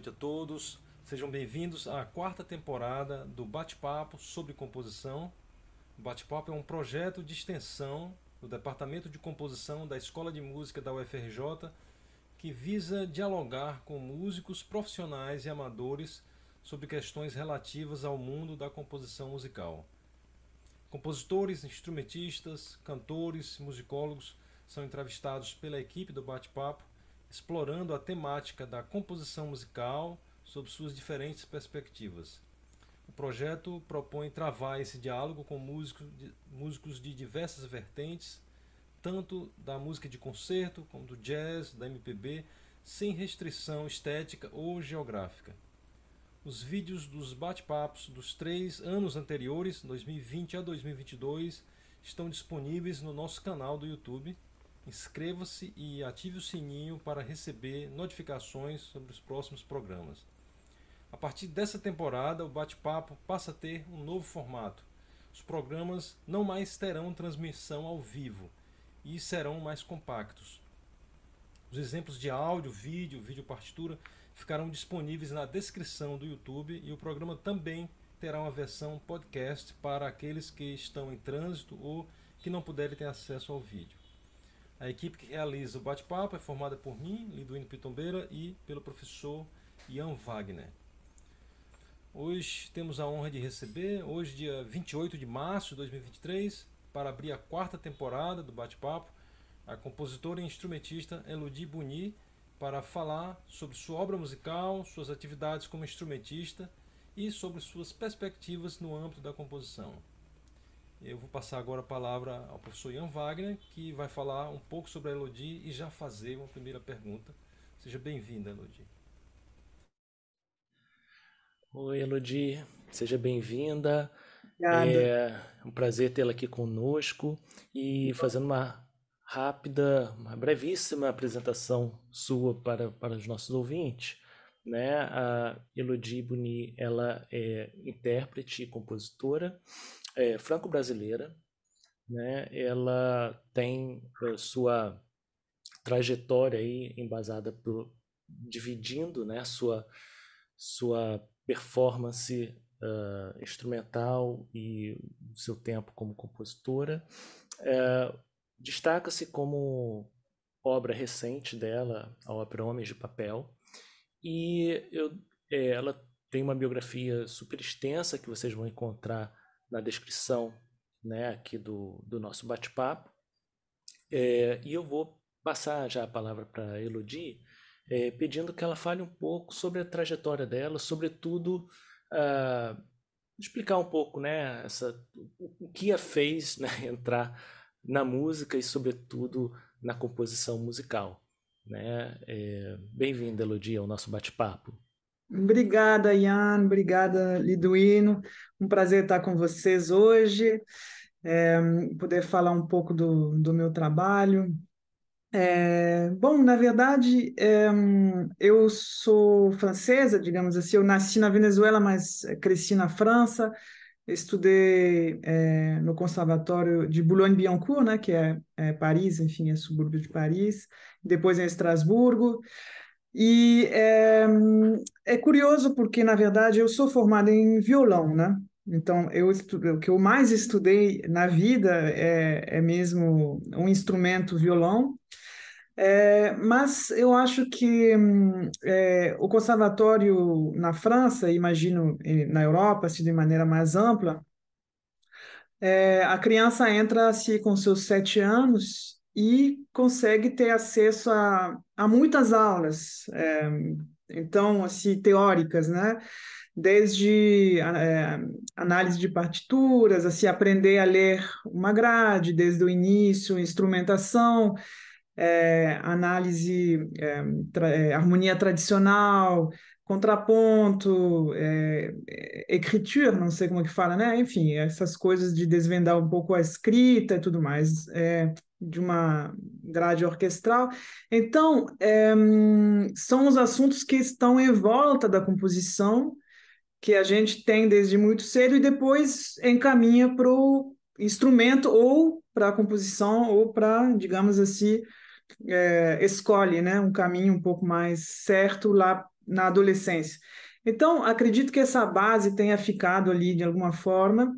noite a todos. Sejam bem-vindos à quarta temporada do Bate-Papo sobre Composição. O Bate-Papo é um projeto de extensão do Departamento de Composição da Escola de Música da UFRJ que visa dialogar com músicos profissionais e amadores sobre questões relativas ao mundo da composição musical. Compositores, instrumentistas, cantores, musicólogos são entrevistados pela equipe do Bate-Papo explorando a temática da composição musical sob suas diferentes perspectivas. O projeto propõe travar esse diálogo com músicos de, músicos de diversas vertentes, tanto da música de concerto como do jazz, da MPB, sem restrição estética ou geográfica. Os vídeos dos bate-papos dos três anos anteriores, 2020 a 2022, estão disponíveis no nosso canal do YouTube Inscreva-se e ative o sininho para receber notificações sobre os próximos programas. A partir dessa temporada, o bate-papo passa a ter um novo formato. Os programas não mais terão transmissão ao vivo e serão mais compactos. Os exemplos de áudio, vídeo, vídeo partitura ficarão disponíveis na descrição do YouTube e o programa também terá uma versão podcast para aqueles que estão em trânsito ou que não puderem ter acesso ao vídeo. A equipe que realiza o bate-papo é formada por mim, Liduíno Pitombeira, e pelo professor Ian Wagner. Hoje temos a honra de receber, hoje dia 28 de março de 2023, para abrir a quarta temporada do bate-papo, a compositora e instrumentista Elodie Buni, para falar sobre sua obra musical, suas atividades como instrumentista e sobre suas perspectivas no âmbito da composição. Eu vou passar agora a palavra ao professor Ian Wagner, que vai falar um pouco sobre a Elodie e já fazer uma primeira pergunta. Seja bem-vinda, Elodie. Oi, Elodie. Seja bem-vinda. É um prazer tê-la aqui conosco e fazendo uma rápida, uma brevíssima apresentação sua para, para os nossos ouvintes. Né? A Elodie Buni, ela é intérprete e compositora, é, franco-brasileira, né? Ela tem a sua trajetória aí embasada por dividindo, né, sua sua performance uh, instrumental e seu tempo como compositora. Uh, Destaca-se como obra recente dela a ópera Homens de Papel e eu, é, ela tem uma biografia super extensa que vocês vão encontrar na descrição né, aqui do, do nosso bate-papo. É, e eu vou passar já a palavra para Elodie, é, pedindo que ela fale um pouco sobre a trajetória dela, sobretudo uh, explicar um pouco né, essa, o, o que a fez né, entrar na música e, sobretudo, na composição musical. Né? É, Bem-vinda, Elodie, ao nosso bate-papo. Obrigada, Ian. Obrigada, Liduino. Um prazer estar com vocês hoje, é, poder falar um pouco do, do meu trabalho. É, bom, na verdade, é, eu sou francesa, digamos assim. Eu nasci na Venezuela, mas cresci na França. Estudei é, no Conservatório de Boulogne-Billancourt, né, que é, é Paris, enfim, é subúrbio de Paris. Depois em Estrasburgo. E é, é curioso porque, na verdade, eu sou formada em violão, né? Então, eu estudo, o que eu mais estudei na vida é, é mesmo um instrumento violão. É, mas eu acho que é, o conservatório na França, imagino na Europa, assim, de maneira mais ampla, é, a criança entra assim, com seus sete anos e consegue ter acesso a, a muitas aulas, é, então, assim, teóricas, né? Desde é, análise de partituras, assim, aprender a ler uma grade desde o início, instrumentação, é, análise, é, tra é, harmonia tradicional, contraponto, é, écriture, não sei como é que fala, né? Enfim, essas coisas de desvendar um pouco a escrita e tudo mais. É, de uma grade orquestral. Então, é, são os assuntos que estão em volta da composição, que a gente tem desde muito cedo e depois encaminha para o instrumento ou para a composição ou para, digamos assim, é, escolhe né, um caminho um pouco mais certo lá na adolescência. Então, acredito que essa base tenha ficado ali de alguma forma.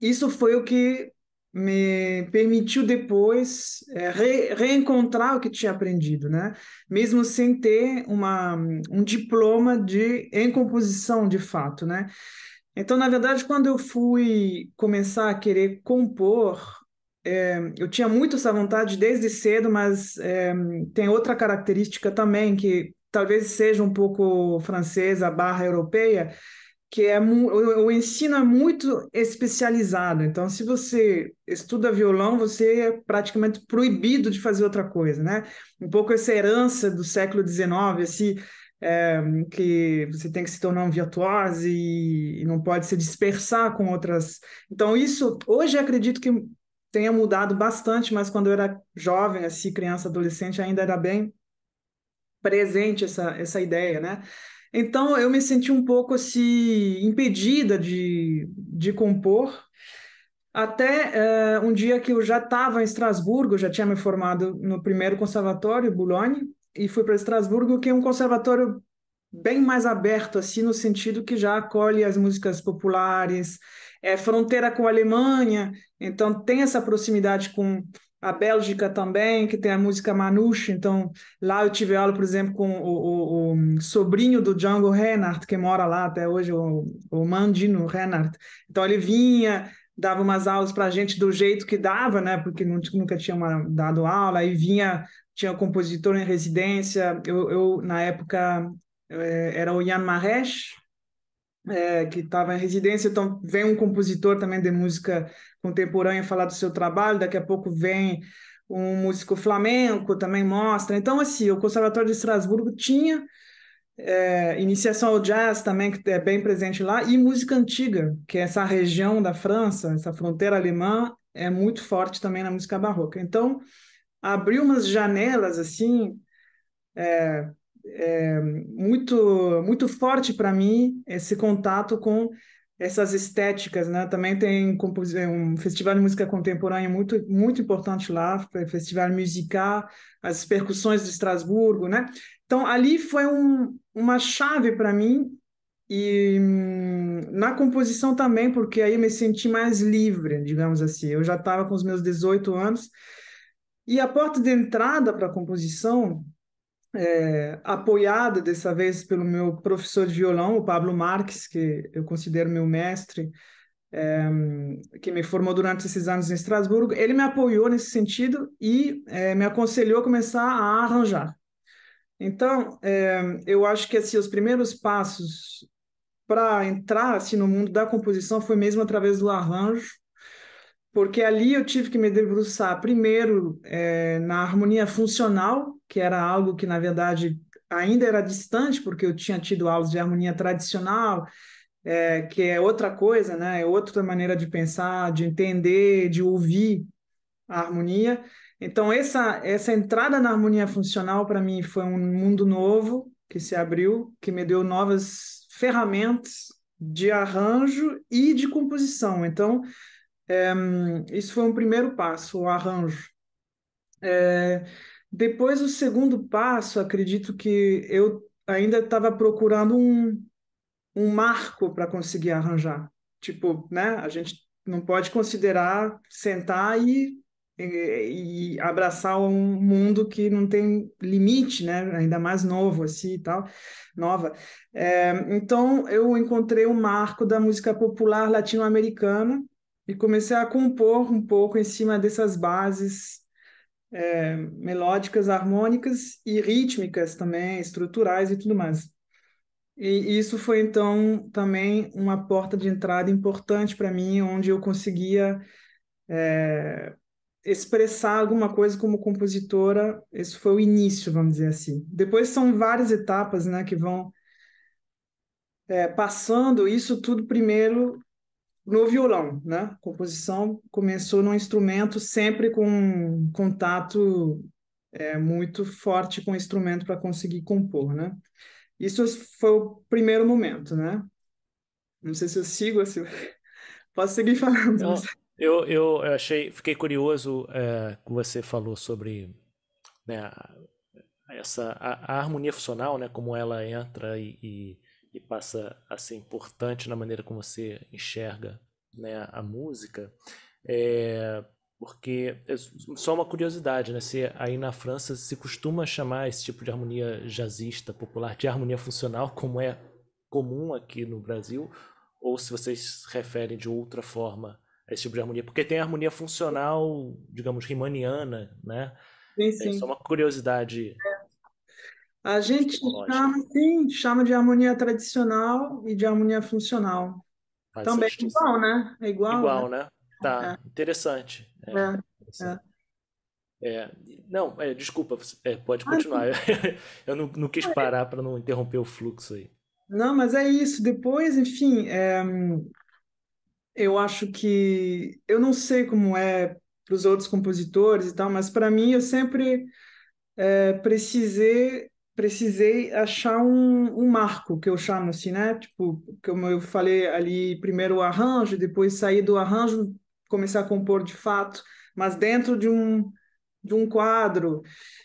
Isso foi o que me permitiu depois é, re, reencontrar o que tinha aprendido, né? Mesmo sem ter uma, um diploma de em composição de fato, né? Então, na verdade, quando eu fui começar a querer compor, é, eu tinha muito essa vontade desde cedo, mas é, tem outra característica também que talvez seja um pouco francesa barra europeia, que é o, ensino é muito especializado. Então, se você estuda violão, você é praticamente proibido de fazer outra coisa, né? Um pouco essa herança do século XIX, assim, é, que você tem que se tornar um virtuose e, e, não pode se dispersar com outras. Então, isso, hoje acredito que tenha mudado bastante, mas quando eu era jovem, assim, criança, adolescente, ainda era bem presente essa, essa ideia, né? Então eu me senti um pouco assim impedida de, de compor até uh, um dia que eu já estava em Estrasburgo, já tinha me formado no primeiro conservatório, Boulogne, e fui para Estrasburgo, que é um conservatório bem mais aberto, assim, no sentido que já acolhe as músicas populares, é fronteira com a Alemanha, então tem essa proximidade com a Bélgica também, que tem a música Manouche. Então, lá eu tive aula, por exemplo, com o, o, o sobrinho do Django Reinhardt, que mora lá até hoje, o, o Mandino Reinhardt. Então, ele vinha, dava umas aulas para a gente do jeito que dava, né? Porque nunca tinha uma, dado aula. Aí vinha, tinha um compositor em residência. Eu, eu na época, eh, era o Jan Maresch, é, que estava em residência, então vem um compositor também de música contemporânea falar do seu trabalho, daqui a pouco vem um músico flamenco também mostra. Então, assim, o Conservatório de Estrasburgo tinha é, iniciação ao jazz também, que é bem presente lá, e música antiga, que é essa região da França, essa fronteira alemã, é muito forte também na música barroca. Então, abriu umas janelas, assim, é, é, muito muito forte para mim esse contato com essas estéticas, né? Também tem um festival de música contemporânea muito muito importante lá, festival musical, as percussões de Estrasburgo, né? Então ali foi um, uma chave para mim e hum, na composição também, porque aí me senti mais livre, digamos assim. Eu já estava com os meus 18 anos e a porta de entrada para a composição é, apoiada dessa vez pelo meu professor de violão, o Pablo Marques, que eu considero meu mestre, é, que me formou durante esses anos em Estrasburgo. Ele me apoiou nesse sentido e é, me aconselhou a começar a arranjar. Então, é, eu acho que assim, os primeiros passos para entrar assim, no mundo da composição foi mesmo através do arranjo, porque ali eu tive que me debruçar primeiro é, na harmonia funcional, que era algo que, na verdade, ainda era distante, porque eu tinha tido aulas de harmonia tradicional, é, que é outra coisa, né? é outra maneira de pensar, de entender, de ouvir a harmonia. Então, essa, essa entrada na harmonia funcional, para mim, foi um mundo novo que se abriu, que me deu novas ferramentas de arranjo e de composição. Então, é, isso foi um primeiro passo, o arranjo. É, depois, o segundo passo, acredito que eu ainda estava procurando um, um marco para conseguir arranjar. Tipo, né? A gente não pode considerar sentar e, e, e abraçar um mundo que não tem limite, né? Ainda mais novo assim e tal, nova. É, então, eu encontrei o um marco da música popular latino-americana e comecei a compor um pouco em cima dessas bases é, melódicas, harmônicas e rítmicas também, estruturais e tudo mais. E isso foi então também uma porta de entrada importante para mim, onde eu conseguia é, expressar alguma coisa como compositora. Esse foi o início, vamos dizer assim. Depois são várias etapas, né, que vão é, passando isso tudo primeiro no violão, né? A composição começou no instrumento sempre com um contato é, muito forte com o instrumento para conseguir compor, né? Isso foi o primeiro momento, né? Não sei se eu sigo, se posso seguir falando. Não, eu, eu achei, fiquei curioso é, que você falou sobre né, essa a, a, harmonia funcional, né, como ela entra e, e, e, passa a ser importante na maneira como você enxerga né, a música, é, porque é só uma curiosidade, né? Se aí na França se costuma chamar esse tipo de harmonia jazzista popular de harmonia funcional, como é comum aqui no Brasil, ou se vocês referem de outra forma a esse tipo de harmonia, porque tem a harmonia funcional, digamos, rimaniana, né? Sim, sim. É só uma curiosidade. É. A gente chama, sim, chama de harmonia tradicional e de harmonia funcional. Também é igual, né? É igual, igual né? né? Tá, é. interessante. É, é, interessante. É. é. não, é, desculpa, é, pode ah, continuar. eu não, não quis parar para não interromper o fluxo aí. Não, mas é isso. Depois, enfim, eu acho que eu não sei como é para os outros compositores e tal, mas para mim eu sempre precisei precisei achar um, um marco que eu chamo assim, né? Tipo, como eu falei ali, primeiro o arranjo, depois sair do arranjo, começar a compor de fato, mas dentro de um de um quadro.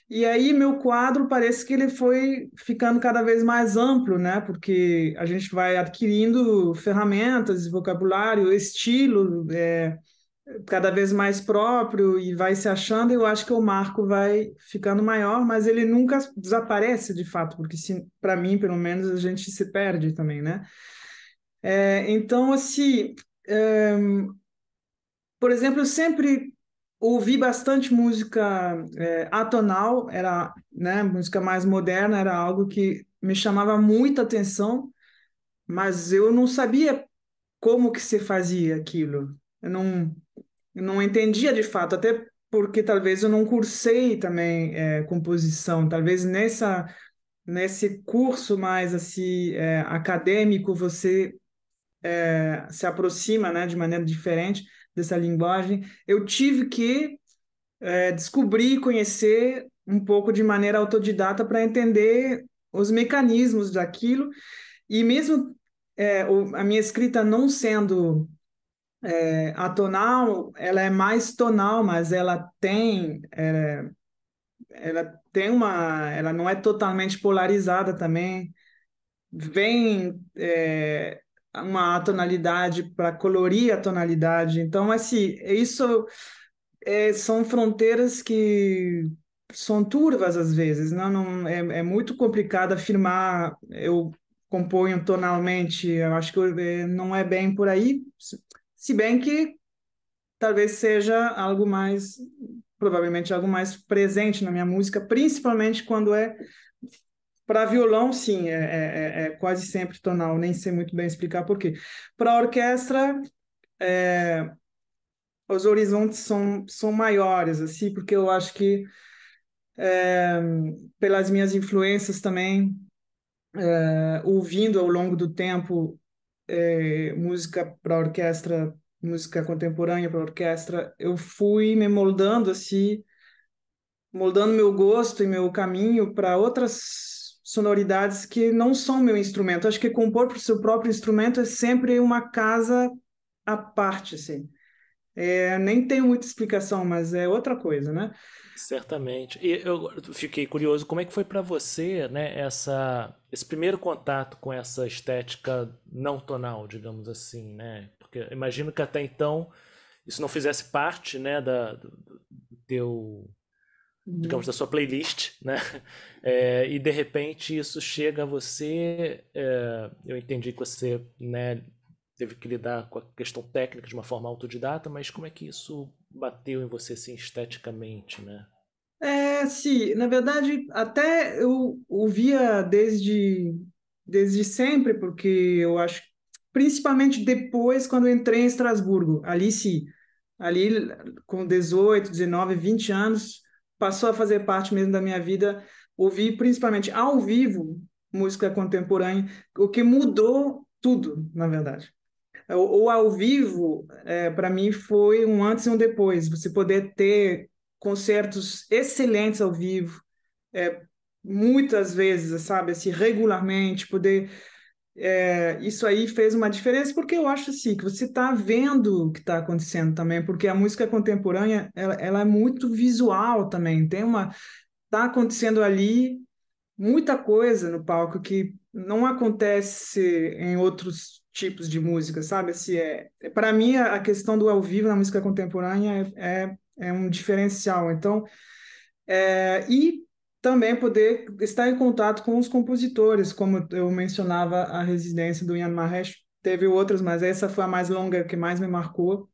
E aí meu quadro parece que ele foi ficando cada vez mais amplo, né? Porque a gente vai adquirindo ferramentas, vocabulário, estilo, é, cada vez mais próprio e vai se achando. Eu acho que o marco vai ficando maior, mas ele nunca desaparece de fato, porque para mim, pelo menos, a gente se perde também, né? É, então, assim, é, por exemplo, eu sempre ouvi bastante música é, atonal, era né, música mais moderna, era algo que me chamava muita atenção, mas eu não sabia como que se fazia aquilo. Eu não, eu não entendia de fato, até porque talvez eu não cursei também é, composição, talvez nessa nesse curso mais assim é, acadêmico você é, se aproxima né, de maneira diferente dessa linguagem, eu tive que é, descobrir, conhecer um pouco de maneira autodidata para entender os mecanismos daquilo. E mesmo é, a minha escrita não sendo é, atonal, ela é mais tonal, mas ela tem é, ela tem uma, ela não é totalmente polarizada também. Vem é, uma tonalidade para colorir a tonalidade. Então, assim, isso é, são fronteiras que são turvas às vezes, não, não é, é muito complicado afirmar eu componho tonalmente, eu acho que é, não é bem por aí, se bem que talvez seja algo mais, provavelmente algo mais presente na minha música, principalmente quando é para violão, sim, é, é, é, quase sempre tonal, nem sei muito bem explicar por quê. Para orquestra, é, os horizontes são, são maiores, assim, porque eu acho que, é, pelas minhas influências também, é, ouvindo ao longo do tempo é, música para orquestra, música contemporânea para orquestra, eu fui me moldando, assim, moldando meu gosto e meu caminho para outras sonoridades que não são meu instrumento. Acho que compor para o seu próprio instrumento é sempre uma casa à parte, assim. É, nem tenho muita explicação, mas é outra coisa, né? Certamente. E eu fiquei curioso, como é que foi para você, né, essa, esse primeiro contato com essa estética não tonal, digamos assim, né? Porque imagino que até então isso não fizesse parte, né, da, do, do teu digamos, da sua playlist, né? É, e de repente isso chega a você. É, eu entendi que você, né, teve que lidar com a questão técnica de uma forma autodidata, mas como é que isso bateu em você assim esteticamente, né? É, sim, na verdade, até eu ouvia desde desde sempre, porque eu acho, principalmente depois quando entrei em Estrasburgo, ali sim, ali com 18, 19, 20 anos, passou a fazer parte mesmo da minha vida, ouvir principalmente ao vivo música contemporânea, o que mudou tudo, na verdade. O, o ao vivo, é, para mim, foi um antes e um depois. Você poder ter concertos excelentes ao vivo, é, muitas vezes, sabe, assim, regularmente, poder é, isso aí fez uma diferença porque eu acho assim que você está vendo o que está acontecendo também, porque a música contemporânea ela, ela, é muito visual também, tem uma está acontecendo ali muita coisa no palco que não acontece em outros tipos de música, sabe? Assim, é, é para mim, a questão do ao vivo na música contemporânea é, é, é um diferencial. Então, é, e também poder estar em contato com os compositores, como eu mencionava a residência do Ian Mahesh, teve outras, mas essa foi a mais longa, que mais me marcou.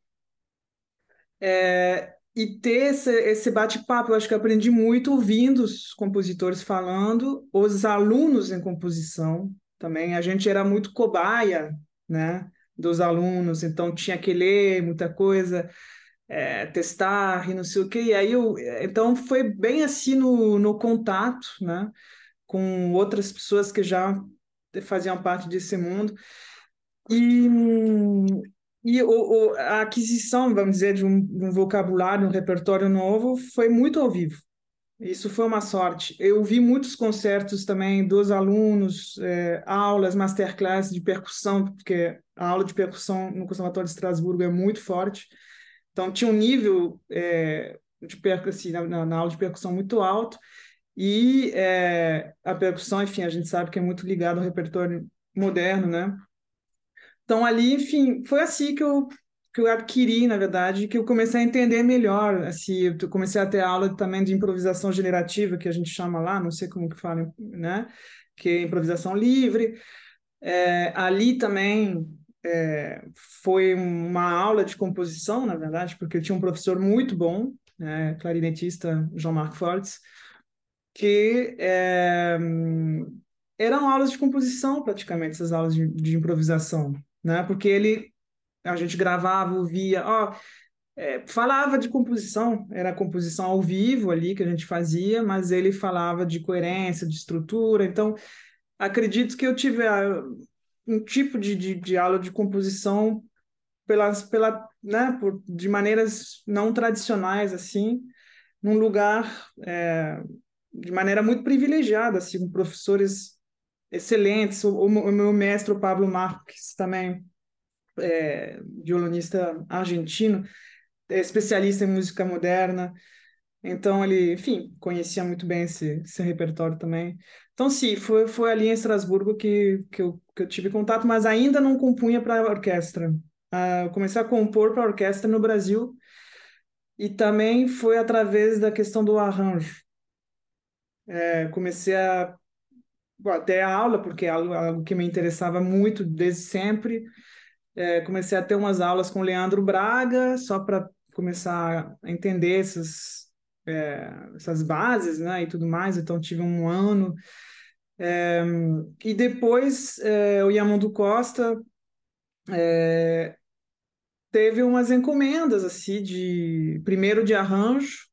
É, e ter esse, esse bate-papo, eu acho que aprendi muito ouvindo os compositores falando, os alunos em composição também. A gente era muito cobaia, né, dos alunos, então tinha que ler muita coisa, é, testar e não sei o quê. E aí eu, então foi bem assim no, no contato, né, com outras pessoas que já faziam parte desse mundo. E e o, o, a aquisição, vamos dizer, de um, de um, vocabulário, um repertório novo, foi muito ao vivo. Isso foi uma sorte. Eu vi muitos concertos também dos alunos, é, aulas, masterclass de percussão, porque a aula de percussão no Conservatório de Estrasburgo é muito forte. Então, tinha um nível é, de percussão, assim, na, na, aula de percussão muito alto. E é, a percussão, enfim, a gente sabe que é muito ligado ao repertório moderno, né? Então, ali, enfim, foi assim que eu, que eu adquiri, na verdade, que eu comecei a entender melhor. Assim, eu comecei a ter aula também de improvisação generativa, que a gente chama lá, não sei como que fala, né? Que é improvisação livre. É, ali também é, foi uma aula de composição, na verdade, porque eu tinha um professor muito bom, né, clarinetista Jean-Marc Fortes, que é, eram aulas de composição, praticamente, essas aulas de, de improvisação né? Porque ele, a gente gravava, ouvia, ó, é, falava de composição, era composição ao vivo ali que a gente fazia, mas ele falava de coerência, de estrutura. Então, acredito que eu tive a, um tipo de, de, aula de composição pelas, pela, né, por, de maneiras não tradicionais, assim, num lugar é, de maneira muito privilegiada, assim, com professores excelentes. O, o, meu mestre, o Pablo Marques, também é, violonista argentino, é especialista em música moderna. Então, ele, enfim, conhecia muito bem esse, esse repertório também. Então, sim, foi, foi ali em Estrasburgo que, que, eu, que eu tive contato, mas ainda não compunha para orquestra. Uh, eu comecei a compor para orquestra no Brasil e também foi através da questão do arranjo. É, comecei a até a aula, porque é algo, algo que me interessava muito desde sempre. É, comecei a ter umas aulas com o Leandro Braga, só para começar a entender essas, é, essas bases né, e tudo mais. Então, tive um ano. É, e depois, é, o Yamundo Costa é, teve umas encomendas, assim, de primeiro de arranjo.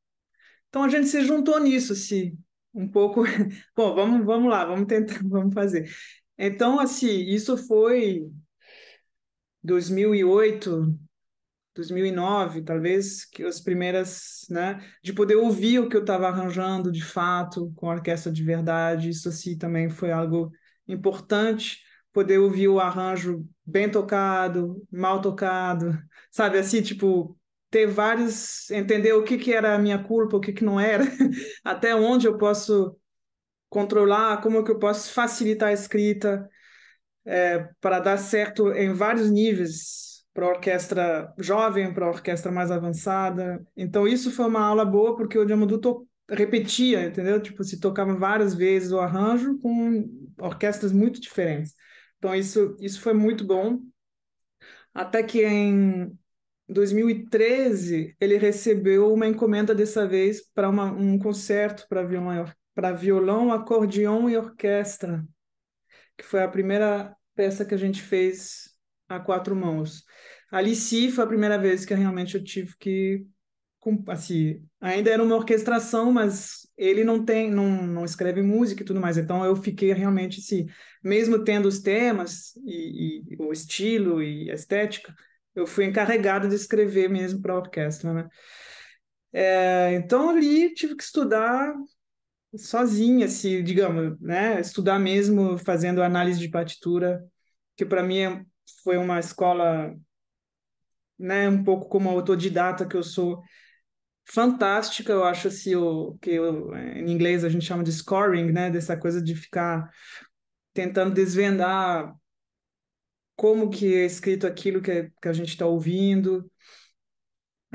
Então, a gente se juntou nisso, assim um pouco. Bom, vamos, vamos lá, vamos tentar, vamos fazer. Então, assim, isso foi 2008, 2009, talvez, que as primeiras, né, de poder ouvir o que eu estava arranjando de fato com a orquestra de verdade. Isso assim também foi algo importante, poder ouvir o arranjo bem tocado, mal tocado, sabe assim, tipo, ter vários, entender o que, que era a minha culpa, o que, que não era, até onde eu posso controlar, como que eu posso facilitar a escrita é, para dar certo em vários níveis, para orquestra jovem, para orquestra mais avançada. Então isso foi uma aula boa porque o Diamandu repetia, entendeu? Tipo, se tocava várias vezes o arranjo com orquestras muito diferentes. Então isso isso foi muito bom. Até que em 2013, ele recebeu uma encomenda dessa vez para um concerto para violão, para violão, acordeão e orquestra, que foi a primeira peça que a gente fez a quatro mãos. Ali sim foi a primeira vez que realmente eu tive que assim, ainda era uma orquestração, mas ele não tem, não, não escreve música e tudo mais. Então eu fiquei realmente assim, mesmo tendo os temas e, e o estilo e a estética, eu fui encarregado de escrever mesmo para a orquestra, né? É, então ali tive que estudar sozinha, assim, digamos, né? Estudar mesmo fazendo análise de partitura, que para mim é, foi uma escola, né? Um pouco como autodidata que eu sou. fantástica, eu acho assim, o, que eu, em inglês a gente chama de scoring, né? Dessa coisa de ficar tentando desvendar como que é escrito aquilo que, que a gente está ouvindo.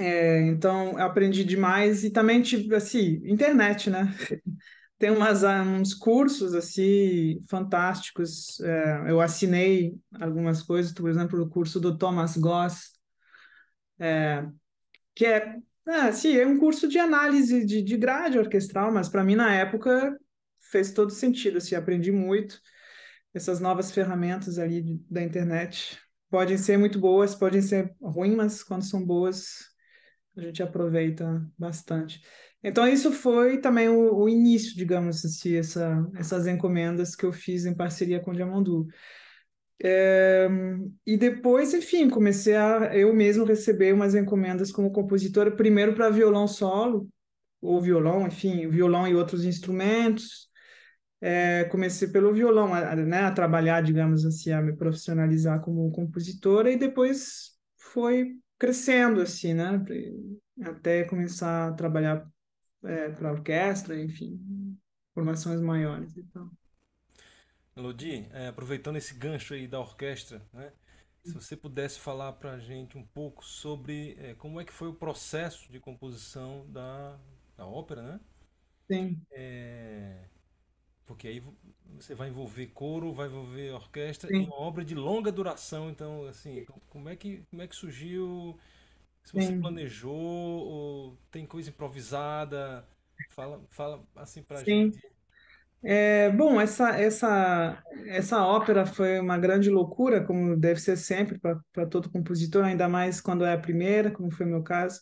É, então, aprendi demais e também tive, assim, internet, né? Tem umas, uns cursos, assim, fantásticos. É, eu assinei algumas coisas, por exemplo, o curso do Thomas Goss, é, que é, é, sim, é um curso de análise de, de grade orquestral, mas para mim, na época, fez todo sentido, assim, aprendi muito essas novas ferramentas ali de, da internet podem ser muito boas, podem ser ruins, mas quando são boas, a gente aproveita bastante. Então, isso foi também o, o início, digamos assim, essa, essas encomendas que eu fiz em parceria com o Diamandu. É, e depois, enfim, comecei a eu mesmo receber umas encomendas como compositora, primeiro para violão solo, ou violão, enfim, violão e outros instrumentos, é, comecei pelo violão, a, né, a trabalhar, digamos assim, a me profissionalizar como compositora e depois foi crescendo, assim, né, até começar a trabalhar é, para orquestra, enfim, formações maiores. Então. Lodi, é, aproveitando esse gancho aí da orquestra, né, se você pudesse falar para a gente um pouco sobre é, como é que foi o processo de composição da, da ópera, né? Sim. É, porque aí você vai envolver coro, vai envolver orquestra Sim. em uma obra de longa duração. Então, assim, como é que, como é que surgiu? Se você Sim. planejou ou tem coisa improvisada? Fala, fala assim pra Sim. gente. É, bom, essa, essa, essa ópera foi uma grande loucura, como deve ser sempre para todo compositor, ainda mais quando é a primeira, como foi o meu caso.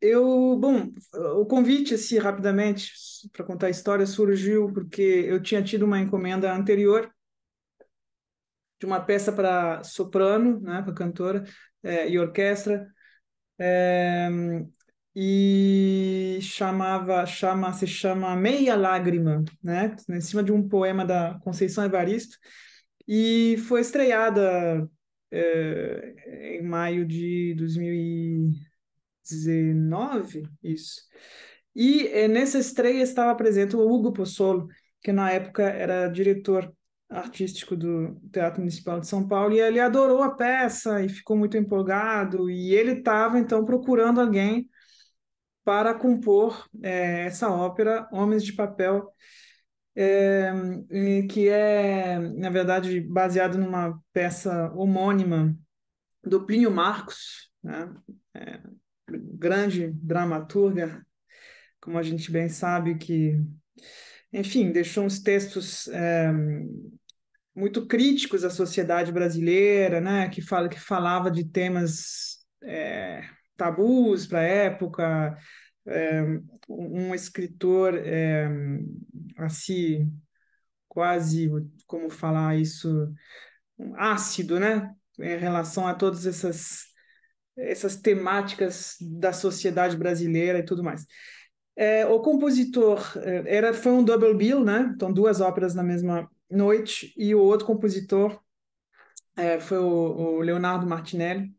Eu, bom, o convite, assim, rapidamente, para contar a história, surgiu porque eu tinha tido uma encomenda anterior de uma peça para soprano, né, para cantora é, e orquestra, é, e chamava, chama, se chama Meia Lágrima, né, em cima de um poema da Conceição Evaristo, e foi estreada é, em maio de 2000 19, isso. E é, nessa estreia estava presente o Hugo Pozzolo, que na época era diretor artístico do Teatro Municipal de São Paulo, e ele adorou a peça e ficou muito empolgado, e ele estava então procurando alguém para compor é, essa ópera, Homens de Papel, é, que é, na verdade, baseado numa peça homônima do Plínio Marcos, né? É, grande dramaturga, como a gente bem sabe, que, enfim, deixou uns textos é, muito críticos à sociedade brasileira, né, que, fala, que falava de temas é, tabus para a época, é, um escritor assim, quase, como falar isso, ácido, né, em relação a todas essas essas temáticas da sociedade brasileira e tudo mais. É, o compositor é, era foi um double bill, né? Então duas óperas na mesma noite e o outro compositor é, foi o, o, Leonardo Martinelli,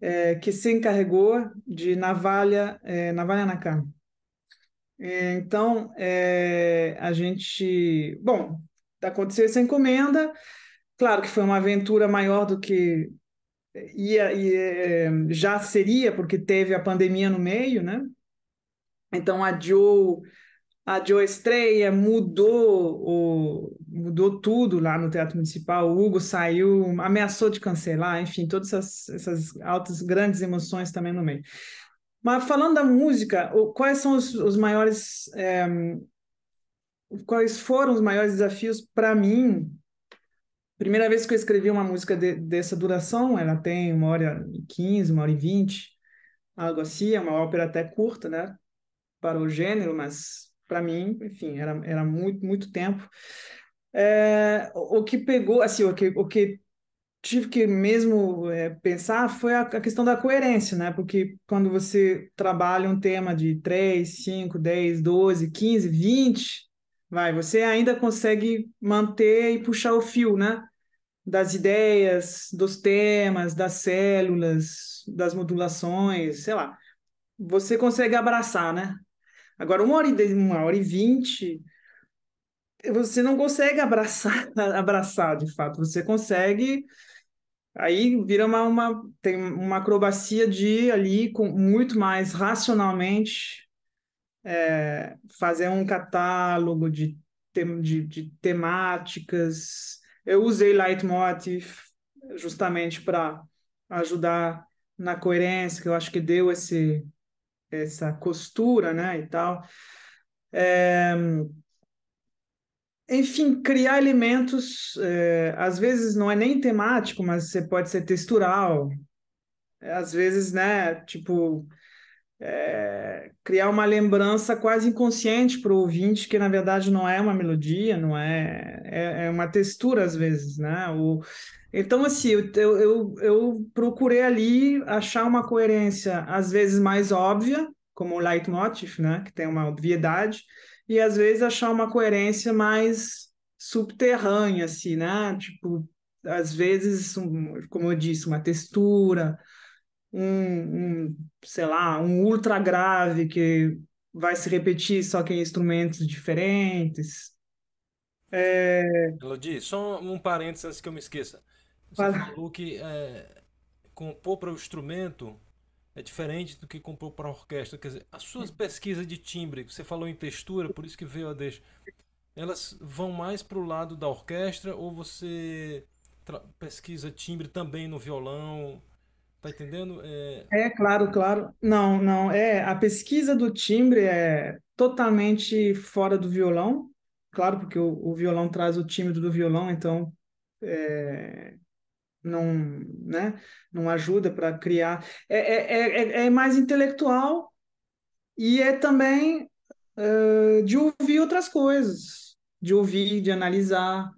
é, que se encarregou de Navalha, é, Navalha na Cama. É, então a gente, bom, aconteceu essa encomenda. Claro que foi uma aventura maior do que ia, ia, já seria, porque teve a pandemia no meio, né? Então adiou, adiou a estreia, mudou, o, mudou tudo lá no Teatro Municipal. O Hugo saiu, ameaçou de cancelar, enfim, todas essas, essas altas, grandes emoções também no meio. Mas falando da música, quais são os, os maiores. É, quais foram os maiores desafios para mim Primeira vez que eu escrevi uma música de, dessa duração, ela tem uma hora e quinze, uma hora e vinte, algo assim, é uma ópera até curta, né? Para o gênero, mas para mim, enfim, era, era muito, muito tempo. É, o que pegou, assim, o que, o que tive que mesmo é, pensar foi a, a, questão da coerência, né? Porque quando você trabalha um tema de 3, 5, 10, 12, 15, 20, vai, você ainda consegue manter e puxar o fio, né? Das ideias, dos temas, das células, das modulações, sei lá. você consegue abraçar, né? Agora, uma hora e, uma hora e vinte, você não consegue abraçar, abraçar de fato. Você consegue. Aí vira uma, uma, tem uma acrobacia de ali com muito mais racionalmente é, fazer um catálogo de, de, de temáticas. Eu usei Leitmotiv justamente para ajudar na coerência, que eu acho que deu esse, essa costura, né, e tal. É, enfim, criar elementos, é, às vezes não é nem temático, mas você pode ser textural. Às vezes, né, tipo, é, criar uma lembrança quase inconsciente para o ouvinte, que na verdade não é uma melodia, não é, é, é uma textura às vezes, né? O, então, assim, eu, eu, eu procurei ali achar uma coerência, às vezes mais óbvia, como o leitmotiv, né? Que tem uma obviedade, e às vezes achar uma coerência mais subterrânea, assim, né? Tipo, às vezes, um, como eu disse, uma textura, um, um, sei lá, um ultra grave que vai se repetir só que em instrumentos diferentes. É... Elodie, só um parênteses antes que eu me esqueça. Você falou que é, compor para o instrumento é diferente do que compor para a orquestra. Quer dizer, as suas pesquisas de timbre, você falou em textura, por isso que veio a deixa, elas vão mais para o lado da orquestra ou você pesquisa timbre também no violão? Tá entendendo? É... é, claro, claro. Não, não. É, a pesquisa do timbre é totalmente fora do violão. Claro, porque o, o violão traz o timbre do violão, então é, não, né, não ajuda para criar. É, é, é, é, mais intelectual e é também de ouvir outras coisas, de ouvir, de analisar,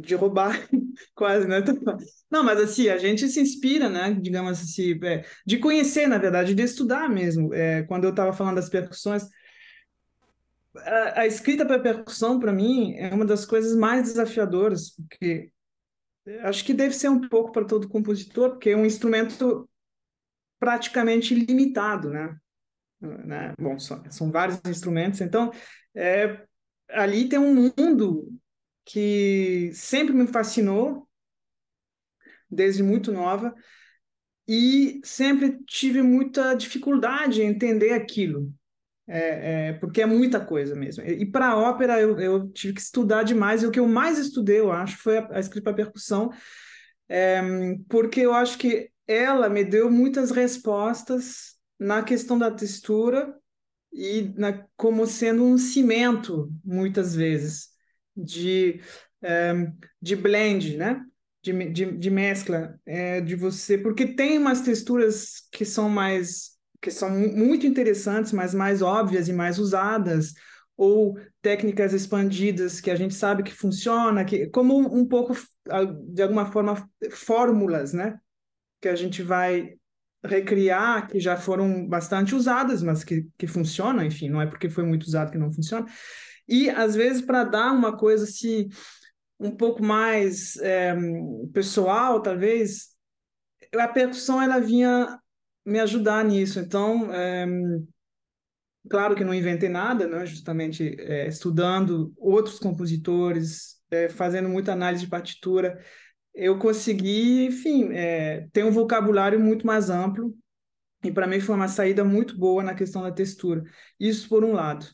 de roubar, quase, né? Não, mas assim, a gente se inspira, né? Digamos assim, é, de conhecer, na verdade, de estudar mesmo. É, quando eu estava falando das percussões, a, a escrita para percussão, para mim, é uma das coisas mais desafiadoras, porque acho que deve ser um pouco para todo compositor, porque é um instrumento praticamente limitado, né? né? Bom, são, são vários instrumentos, então é, ali tem um mundo que sempre me fascinou desde muito nova e sempre tive muita dificuldade em entender aquilo, é, é, porque é muita coisa mesmo. E para ópera eu, eu, tive que estudar demais, e o que eu mais estudei, eu acho, foi a, a escrita para percussão, é, porque eu acho que ela me deu muitas respostas na questão da textura e na, como sendo um cimento, muitas vezes, de, de blend, né? de, de, de mescla, é, de você, porque tem umas texturas que são mais, que são muito interessantes, mas mais óbvias e mais usadas, ou técnicas expandidas que a gente sabe que funciona, que como um pouco de alguma forma fórmulas, né, que a gente vai recriar que já foram bastante usadas, mas que, que funcionam, enfim, não é porque foi muito usado que não funciona. E às vezes para dar uma coisa assim um pouco mais é, pessoal, talvez, a percussão ela vinha me ajudar nisso. Então, é, claro que não inventei nada, né? justamente é, estudando outros compositores, fazendo muita análise de partitura, eu consegui, enfim, ter um vocabulário muito mais amplo. E para mim foi uma saída muito boa na questão da textura. Isso por um lado.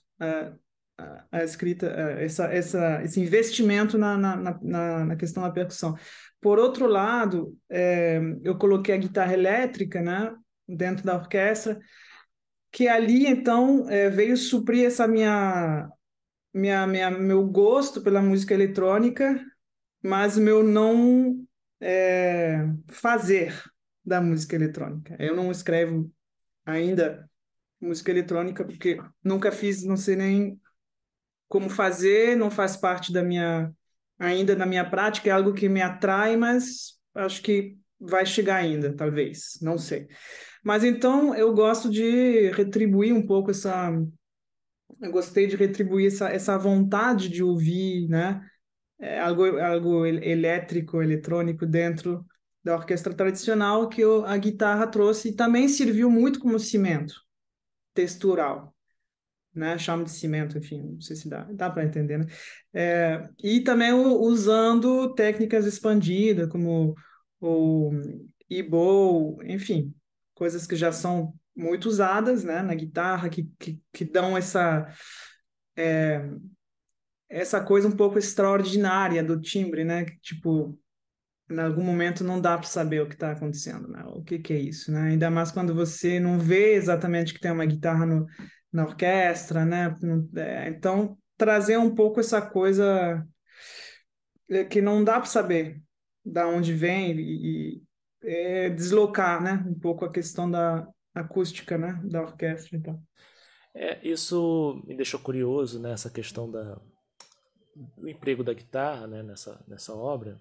A escrita, essa, essa, esse investimento na, na, na, na questão da percussão. Por outro lado, é, eu coloquei a guitarra elétrica né, dentro da orquestra, que ali, então, é, veio suprir essa minha, minha, minha, meu gosto pela música eletrônica, mas meu não é, fazer da música eletrônica. Eu não escrevo ainda música eletrônica porque nunca fiz, não sei nem como fazer, não faz parte da minha ainda na minha prática, é algo que me atrai, mas acho que vai chegar ainda, talvez, não sei. Mas então eu gosto de retribuir um pouco essa eu gostei de retribuir essa, essa vontade de ouvir, né? É algo algo elétrico, eletrônico dentro da orquestra tradicional que a guitarra trouxe e também serviu muito como cimento textural, né? Chama de cimento, enfim, não sei se dá, dá para entender, né? É, e também usando técnicas expandidas como o e-bow, enfim, coisas que já são muito usadas, né, na guitarra, que, que, que dão essa é, essa coisa um pouco extraordinária do timbre, né? Tipo, em algum momento não dá para saber o que está acontecendo, né? O que, que é isso, né? Ainda mais quando você não vê exatamente que tem uma guitarra no, na orquestra, né? É, então, trazer um pouco essa coisa é, que não dá para saber da onde vem e, e é, deslocar, né? Um pouco a questão da acústica, né? Da orquestra, então. É, isso me deixou curioso, né? Questão da, do emprego da guitarra, né? Nessa, nessa obra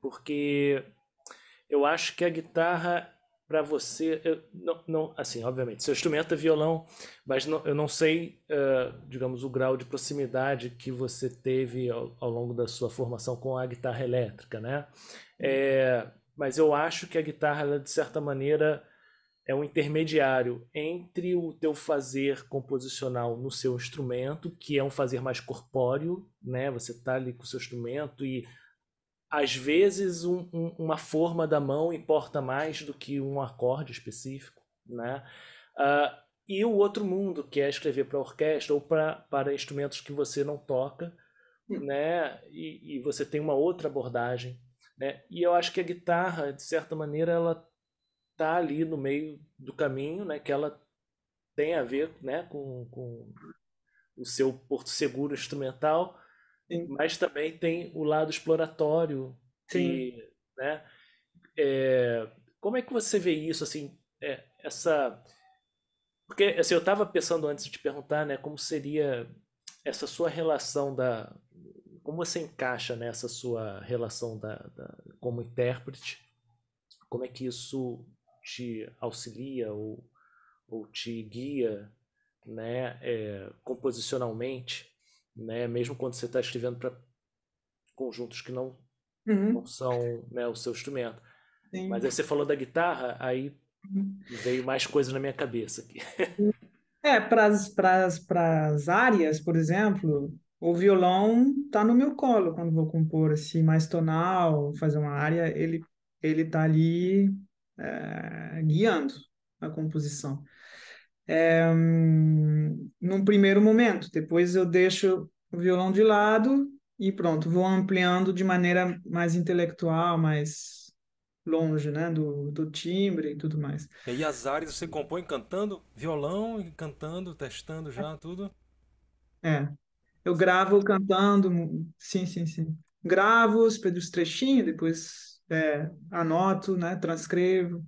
porque eu acho que a guitarra para você, eu, não, não, assim, obviamente, seu instrumento é violão, mas não, eu não sei, uh, digamos, o grau de proximidade que você teve ao, ao, longo da sua formação com a guitarra elétrica, né? É, mas eu acho que a guitarra, ela, de certa maneira, é um intermediário entre o teu fazer composicional no seu instrumento, que é um fazer mais corpóreo, né? Você está ali com o seu instrumento e às vezes um, um, uma forma da mão importa mais do que um acorde específico, né? Uh, e o outro mundo, que é escrever para orquestra ou pra, para instrumentos que você não toca, hum. né? E, e, você tem uma outra abordagem, né? E eu acho que a guitarra, de certa maneira, ela tá ali no meio do caminho, né? Que ela tem a ver, né? Com, com o seu porto seguro instrumental, Sim. mas também tem o lado exploratório que, Sim. né? É, como é que você vê isso, assim, é, essa... Porque assim, eu estava pensando antes de te perguntar, né, como seria essa sua relação da... Como você encaixa nessa sua relação da, da, como intérprete? Como é que isso te auxilia ou, ou te guia né, é, composicionalmente? Né? Mesmo quando você está escrevendo para conjuntos que não, uhum. não são né, o seu instrumento. Sim. Mas aí você falou da guitarra, aí uhum. veio mais coisas na minha cabeça aqui. É, para as áreas, por exemplo, o violão está no meu colo quando vou compor assim, mais tonal, fazer uma área, ele ele está ali é, guiando a composição é, num primeiro momento. Depois eu deixo o violão de lado e pronto, vou ampliando de maneira mais intelectual, mais longe, né, do, do timbre e tudo mais. E aí as áreas você compõe cantando violão e cantando, testando já tudo? É. Eu gravo cantando, sim, sim, sim. Gravo os trechinhos, depois é, anoto, né, transcrevo.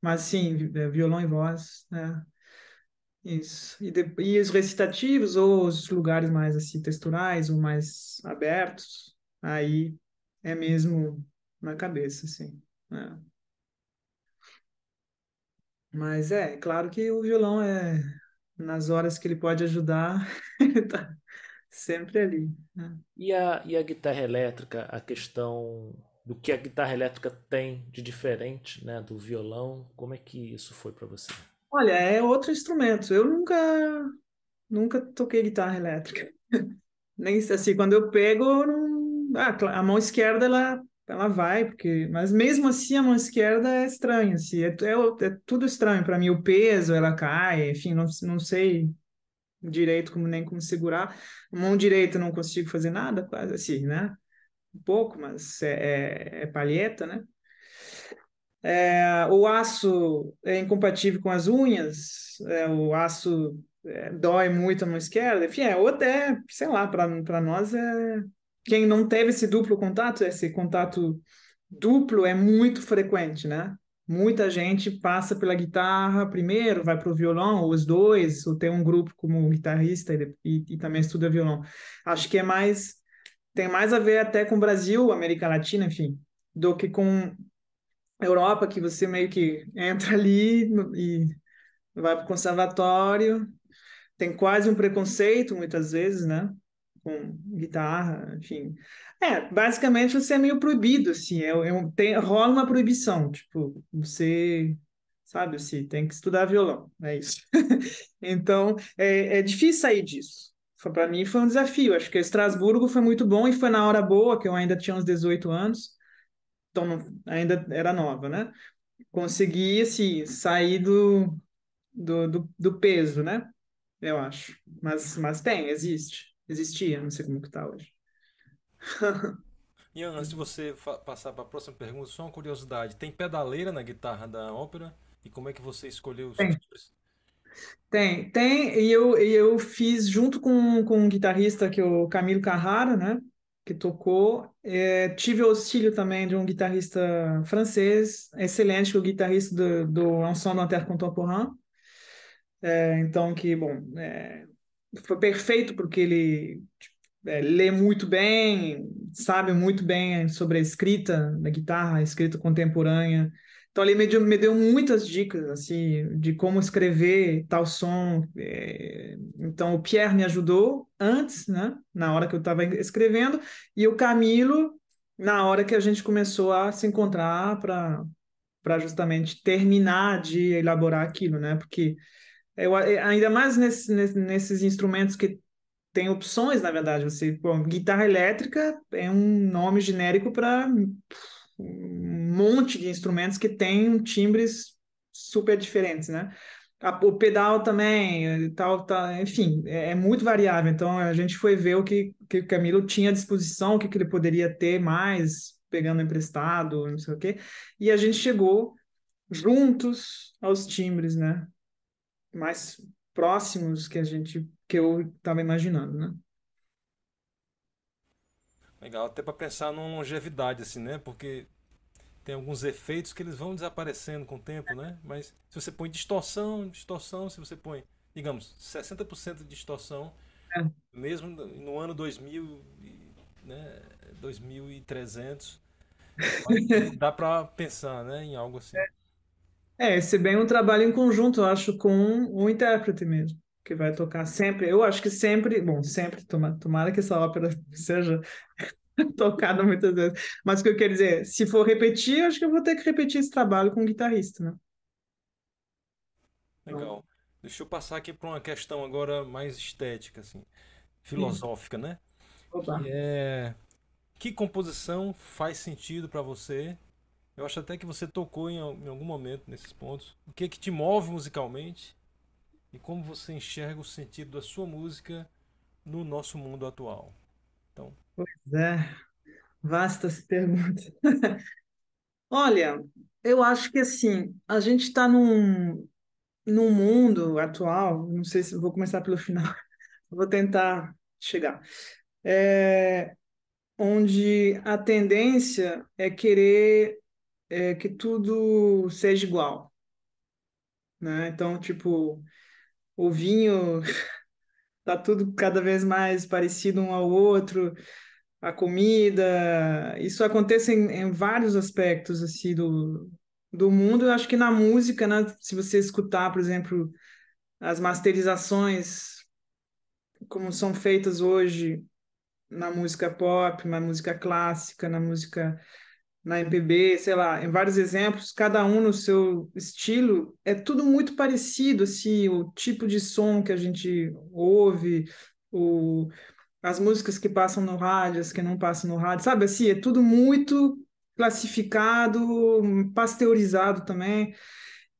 Mas sim, é, violão e voz, né? Isso. E, de, e os recitativos ou os lugares mais assim texturais ou mais abertos, aí é mesmo na cabeça, assim. Né? Mas é, claro que o violão é nas horas que ele pode ajudar, tá sempre ali. Né? E, a, e a guitarra elétrica, a questão do que a guitarra elétrica tem de diferente né, do violão, como é que isso foi para você? Olha, é outro instrumento. Eu nunca, nunca toquei guitarra elétrica. Nem assim, quando eu pego, não... ah, a mão esquerda ela, ela vai, porque, mas mesmo assim a mão esquerda é estranha, assim, é, é, é tudo estranho para mim. O peso, ela cai, enfim, não, não sei direito como nem como segurar. A mão direita não consigo fazer nada, quase assim, né? Um pouco, mas é, é, é palheta, né? É, o aço é incompatível com as unhas, é, o aço é, dói muito a mão esquerda, enfim, é, ou até, sei lá, para nós é. Quem não teve esse duplo contato, esse contato duplo é muito frequente, né? Muita gente passa pela guitarra primeiro, vai para o violão, ou os dois, ou tem um grupo como guitarrista e, e, e também estuda violão. Acho que é mais. tem mais a ver até com o Brasil, América Latina, enfim, do que com Europa, que você meio que entra ali e vai para o conservatório, tem quase um preconceito muitas vezes, né? com guitarra, enfim. É, basicamente você é meio proibido, assim, é, é tem, rola uma proibição, tipo, você, sabe, assim, tem que estudar violão, é isso. então, é, é difícil sair disso. Para mim foi um desafio, acho que Estrasburgo foi muito bom e foi na hora boa, que eu ainda tinha uns 18 anos, então não, ainda era nova, né? Consegui, assim, sair do, do, do, do peso, né? Eu acho. Mas, mas tem, existe. Existia, não sei como que tá hoje. Ian, antes de você passar para a próxima pergunta, só uma curiosidade. Tem pedaleira na guitarra da ópera? E como é que você escolheu os tem. Tem, tem, e eu, eu fiz junto com, com um guitarrista que é o Camilo Carrara, né? Que tocou. É, tive auxílio também de um guitarrista francês, excelente, é o guitarrista do, do Ensemble Intercontemporain. É, então, que, bom, é, foi perfeito porque ele tipo, é, lê muito bem, sabe muito bem sobre a escrita da guitarra, a escrita contemporânea. Então ele me deu, me deu muitas dicas assim de como escrever tal som. É... Então o Pierre me ajudou antes, né, na hora que eu estava escrevendo, e o Camilo na hora que a gente começou a se encontrar para para justamente terminar de elaborar aquilo, né? Porque eu, ainda mais nesse, nesses instrumentos que tem opções, na verdade. Você, bom, guitarra elétrica é um nome genérico para monte de instrumentos que têm timbres super diferentes, né? o pedal também, tal, tal, enfim, é, é, muito variável. Então a gente foi ver o que, que o Camilo tinha à disposição, o que, que ele poderia ter mais, pegando emprestado, não sei o quê. E a gente chegou juntos aos timbres, né? mais próximos que a gente que eu estava imaginando, né? Legal, até para pensar numa longevidade assim, né? Porque tem alguns efeitos que eles vão desaparecendo com o tempo, né? Mas se você põe distorção, distorção, se você põe, digamos, 60% de distorção, é. mesmo no ano 2000, né, 2300, dá para pensar, né, em algo assim. É. É, esse bem um trabalho em conjunto, eu acho, com o intérprete mesmo, que vai tocar sempre. Eu acho que sempre, bom, sempre, tomara, tomara que essa ópera seja tocada muitas vezes. Mas o que eu quero dizer, se for repetir, acho que eu vou ter que repetir esse trabalho com o guitarrista, né? Legal. Deixa eu passar aqui para uma questão agora mais estética, assim, filosófica, né? Opa. Que é que composição faz sentido para você eu acho até que você tocou em, em algum momento nesses pontos. O que é que te move musicalmente e como você enxerga o sentido da sua música no nosso mundo atual. Então, pois é, vastas perguntas. Olha, eu acho que assim, a gente está num, num mundo atual, não sei se vou começar pelo final, vou tentar chegar, é, onde a tendência é querer é, que tudo seja igual, né? Então, tipo, o vinho tá tudo cada vez mais parecido um ao outro, a comida, isso acontece em, em vários aspectos assim do, do mundo. Eu acho que na música, né, se você escutar, por exemplo, as masterizações como são feitas hoje na música pop, na música clássica, na música na MPB, sei lá, em vários exemplos, cada um no seu estilo, é tudo muito parecido, assim, o tipo de som que a gente ouve, o, as músicas que passam no rádio, as que não passam no rádio, sabe, assim, é tudo muito classificado, pasteurizado também,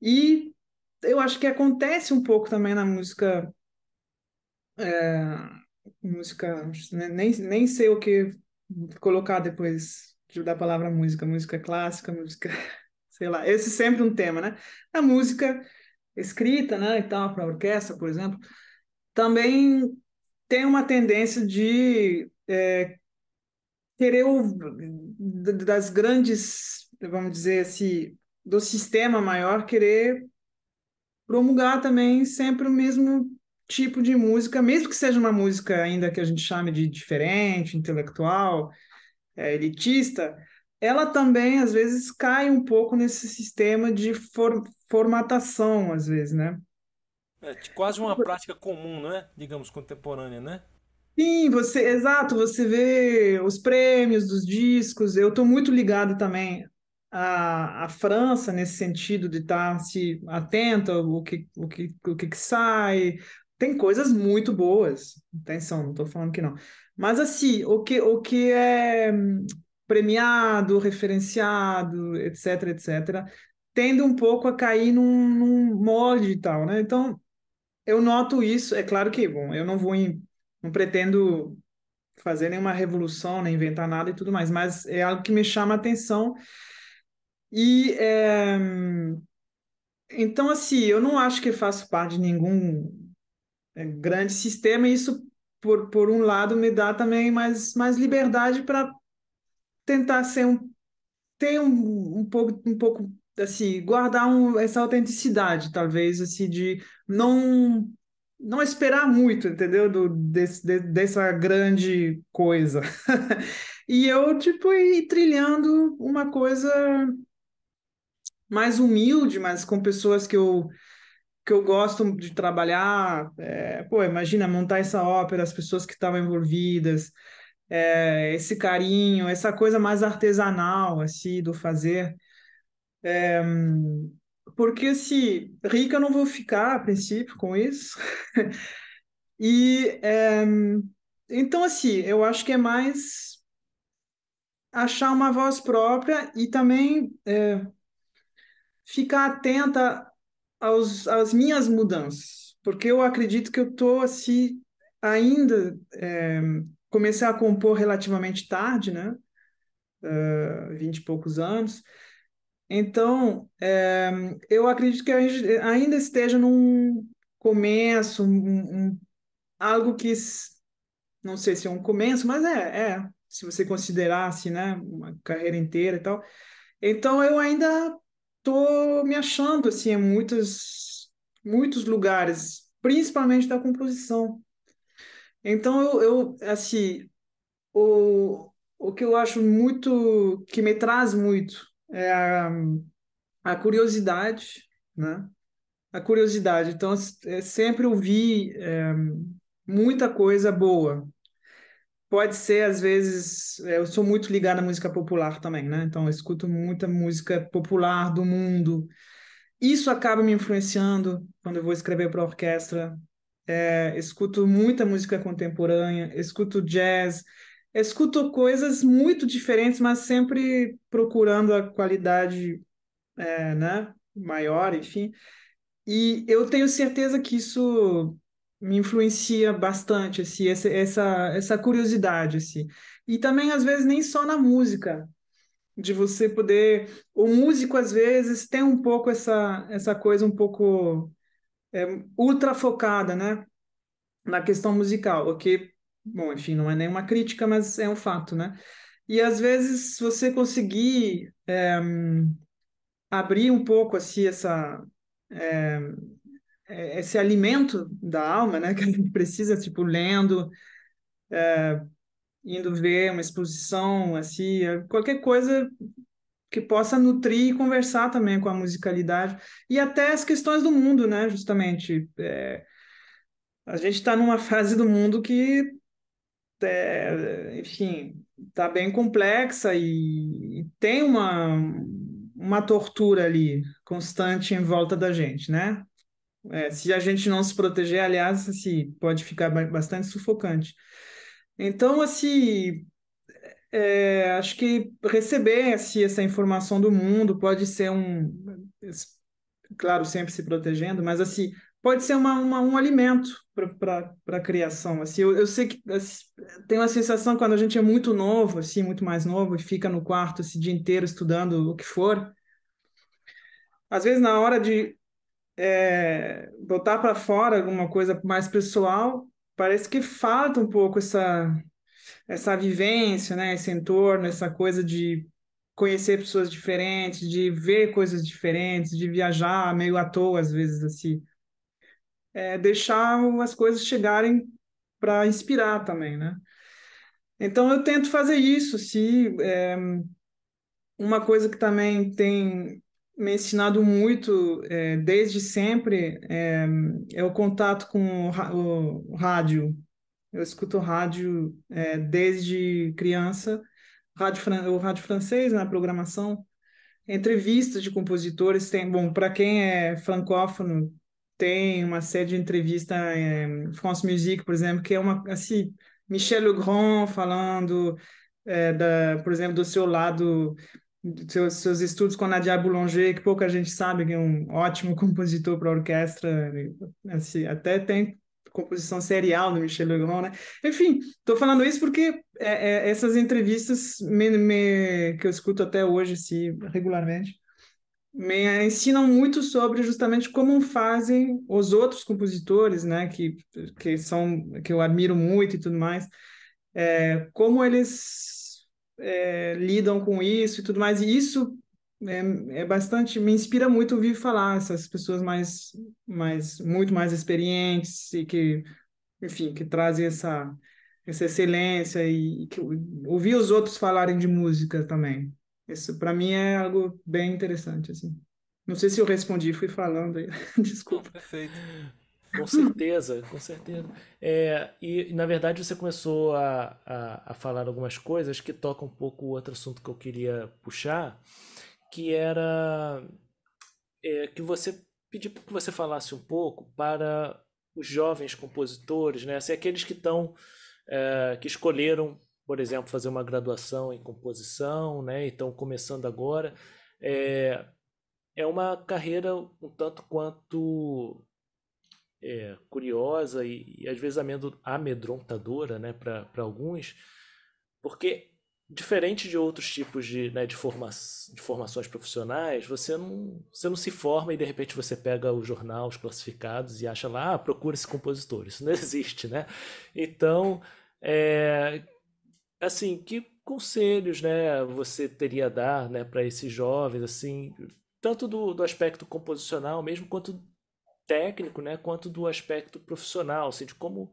e eu acho que acontece um pouco também na música, é, música, nem, nem sei o que colocar depois da palavra música, música clássica, música, sei lá, esse é sempre um tema, né? A música escrita, né, e tal, para orquestra, por exemplo, também tem uma tendência de é, querer o, das grandes, vamos dizer assim, do sistema maior querer promulgar também sempre o mesmo tipo de música, mesmo que seja uma música ainda que a gente chame de diferente, intelectual, é, elitista, ela também às vezes cai um pouco nesse sistema de for, formatação, às vezes, né? É quase uma prática comum, não é? Digamos, contemporânea, né? Sim, você, exato, você vê os prêmios dos discos. Eu estou muito ligado também à, à França nesse sentido de estar se atento ao que, o que, o que, que sai. Tem coisas muito boas, atenção, não estou falando que não. Mas assim, o que, o que é premiado, referenciado, etc, etc, tende um pouco a cair num, num molde e tal, né? Então, eu noto isso. É claro que, bom, eu não vou em não pretendo fazer nenhuma revolução, nem inventar nada e tudo mais, mas é algo que me chama a atenção. E é... então, assim, eu não acho que faço parte de nenhum é, grande sistema, e isso, por, por um lado, me dá também mais, mais liberdade para tentar ser um ter um, um pouco um pouco assim guardar um, essa autenticidade talvez assim de não não esperar muito, entendeu? Do, desse, de, dessa grande coisa. e eu, tipo, ir trilhando uma coisa mais humilde, mas com pessoas que eu, que eu gosto de trabalhar. É, pô, imagina montar essa ópera, as pessoas que estavam envolvidas, é, esse carinho, essa coisa mais artesanal, assim, do fazer. É, porque se rica eu não vou ficar a princípio com isso. e é, então assim, eu acho que é mais achar uma voz própria e também é, ficar atenta aos, às minhas mudanças, porque eu acredito que eu estou assim ainda é, comecei a compor relativamente tarde, né? Uh, vinte e poucos anos. Então, é, eu acredito que ainda esteja num começo, um, um, algo que não sei se é um começo, mas é, é se você considerasse, né, uma carreira inteira e tal. Então, eu ainda estou me achando assim em muitos muitos lugares, principalmente da composição. Então, eu, eu assim, o, o que eu acho muito, que me traz muito é a, a curiosidade, né? A curiosidade. Então, é, sempre ouvi é, muita coisa boa. Pode ser, às vezes, é, eu sou muito ligado à música popular também, né? Então, eu escuto muita música popular do mundo. Isso acaba me influenciando quando eu vou escrever para orquestra. É, escuto muita música contemporânea, escuto jazz, escuto coisas muito diferentes, mas sempre procurando a qualidade é, né, maior, enfim. E eu tenho certeza que isso me influencia bastante, assim, essa, essa, essa curiosidade, assim. E também, às vezes, nem só na música, de você poder... O músico, às vezes, tem um pouco essa, essa coisa um pouco é, ultra focada, né? Na questão musical, o que bom, enfim, não é nenhuma crítica, mas é um fato, né? E às vezes você conseguir é, abrir um pouco assim essa é, esse alimento da alma, né? Que a gente precisa, tipo, lendo, é, indo ver uma exposição, assim, qualquer coisa que possa nutrir e conversar também com a musicalidade e até as questões do mundo, né? Justamente, é, a gente está numa fase do mundo que é, enfim, está bem complexa e, tem uma, uma tortura ali constante em volta da gente, né? É, se a gente não se proteger, aliás, assim, pode ficar bastante sufocante. Então, assim, é, acho que receber assim, essa informação do mundo pode ser um, claro, sempre se protegendo, mas assim, pode ser uma, uma um alimento para a criação. Assim, eu, eu sei que assim, tem uma sensação quando a gente é muito novo, assim, muito mais novo, e fica no quarto esse dia inteiro estudando o que for. Às vezes, na hora de é, botar para fora alguma coisa mais pessoal, parece que falta um pouco essa, essa vivência, né? esse entorno, essa coisa de conhecer pessoas diferentes, de ver coisas diferentes, de viajar meio à toa, às vezes, assim é, deixar as coisas chegarem para inspirar também, né? Então eu tento fazer isso. Se é, uma coisa que também tem me ensinado muito é, desde sempre é, é, o contato com o, o rádio, Eu escuto rádio é, desde criança, rádio, o rádio francês na né, programação, entrevistas de compositores. Tem, bom, para quem é francófono, tem uma série de entrevistas, é, France Musique, por exemplo, que é uma assim, Michel Legrand falando, é, da, por exemplo, do seu lado seus, seus estudos com Nadia Boulanger, que pouca gente sabe que é um ótimo compositor para orquestra, assim, até tem composição serial do Michel Legrand, né? Enfim, estou falando isso porque é, é, essas entrevistas me, me, que eu escuto até hoje, assim, regularmente, me ensinam muito sobre justamente como fazem os outros compositores, né? Que, que são que eu admiro muito e tudo mais, é, como eles é, lidam com isso e tudo mais. E isso é, é, bastante, me inspira muito ouvir falar essas pessoas mais, mais, muito mais experientes e que, enfim, que trazem essa, essa excelência e, que ouvir os outros falarem de música também. Isso para mim é algo bem interessante assim. Não sei se eu respondi, fui falando aí. Desculpa. Perfeito. Com certeza, com certeza. É, e, na verdade, você começou a, a, a, falar algumas coisas que tocam um pouco o outro assunto que eu queria puxar, que era é, que você pedi que você falasse um pouco para os jovens compositores, né? Assim, aqueles que estão é, que escolheram, por exemplo, fazer uma graduação em composição, né? E estão começando agora. É, é uma carreira um tanto quanto é, curiosa e, e, às vezes amedrontadora né, para alguns, porque diferente de outros tipos de, né, de, forma, de formações profissionais, você não, você não se forma e de repente você pega o jornal, os classificados e acha lá, ah, procura esse compositor. Isso não existe, né? Então, é, assim, que conselhos né, você teria a dar né, para esses jovens, assim, tanto do, do aspecto composicional mesmo, quanto técnico, né, quanto do aspecto profissional, assim, de como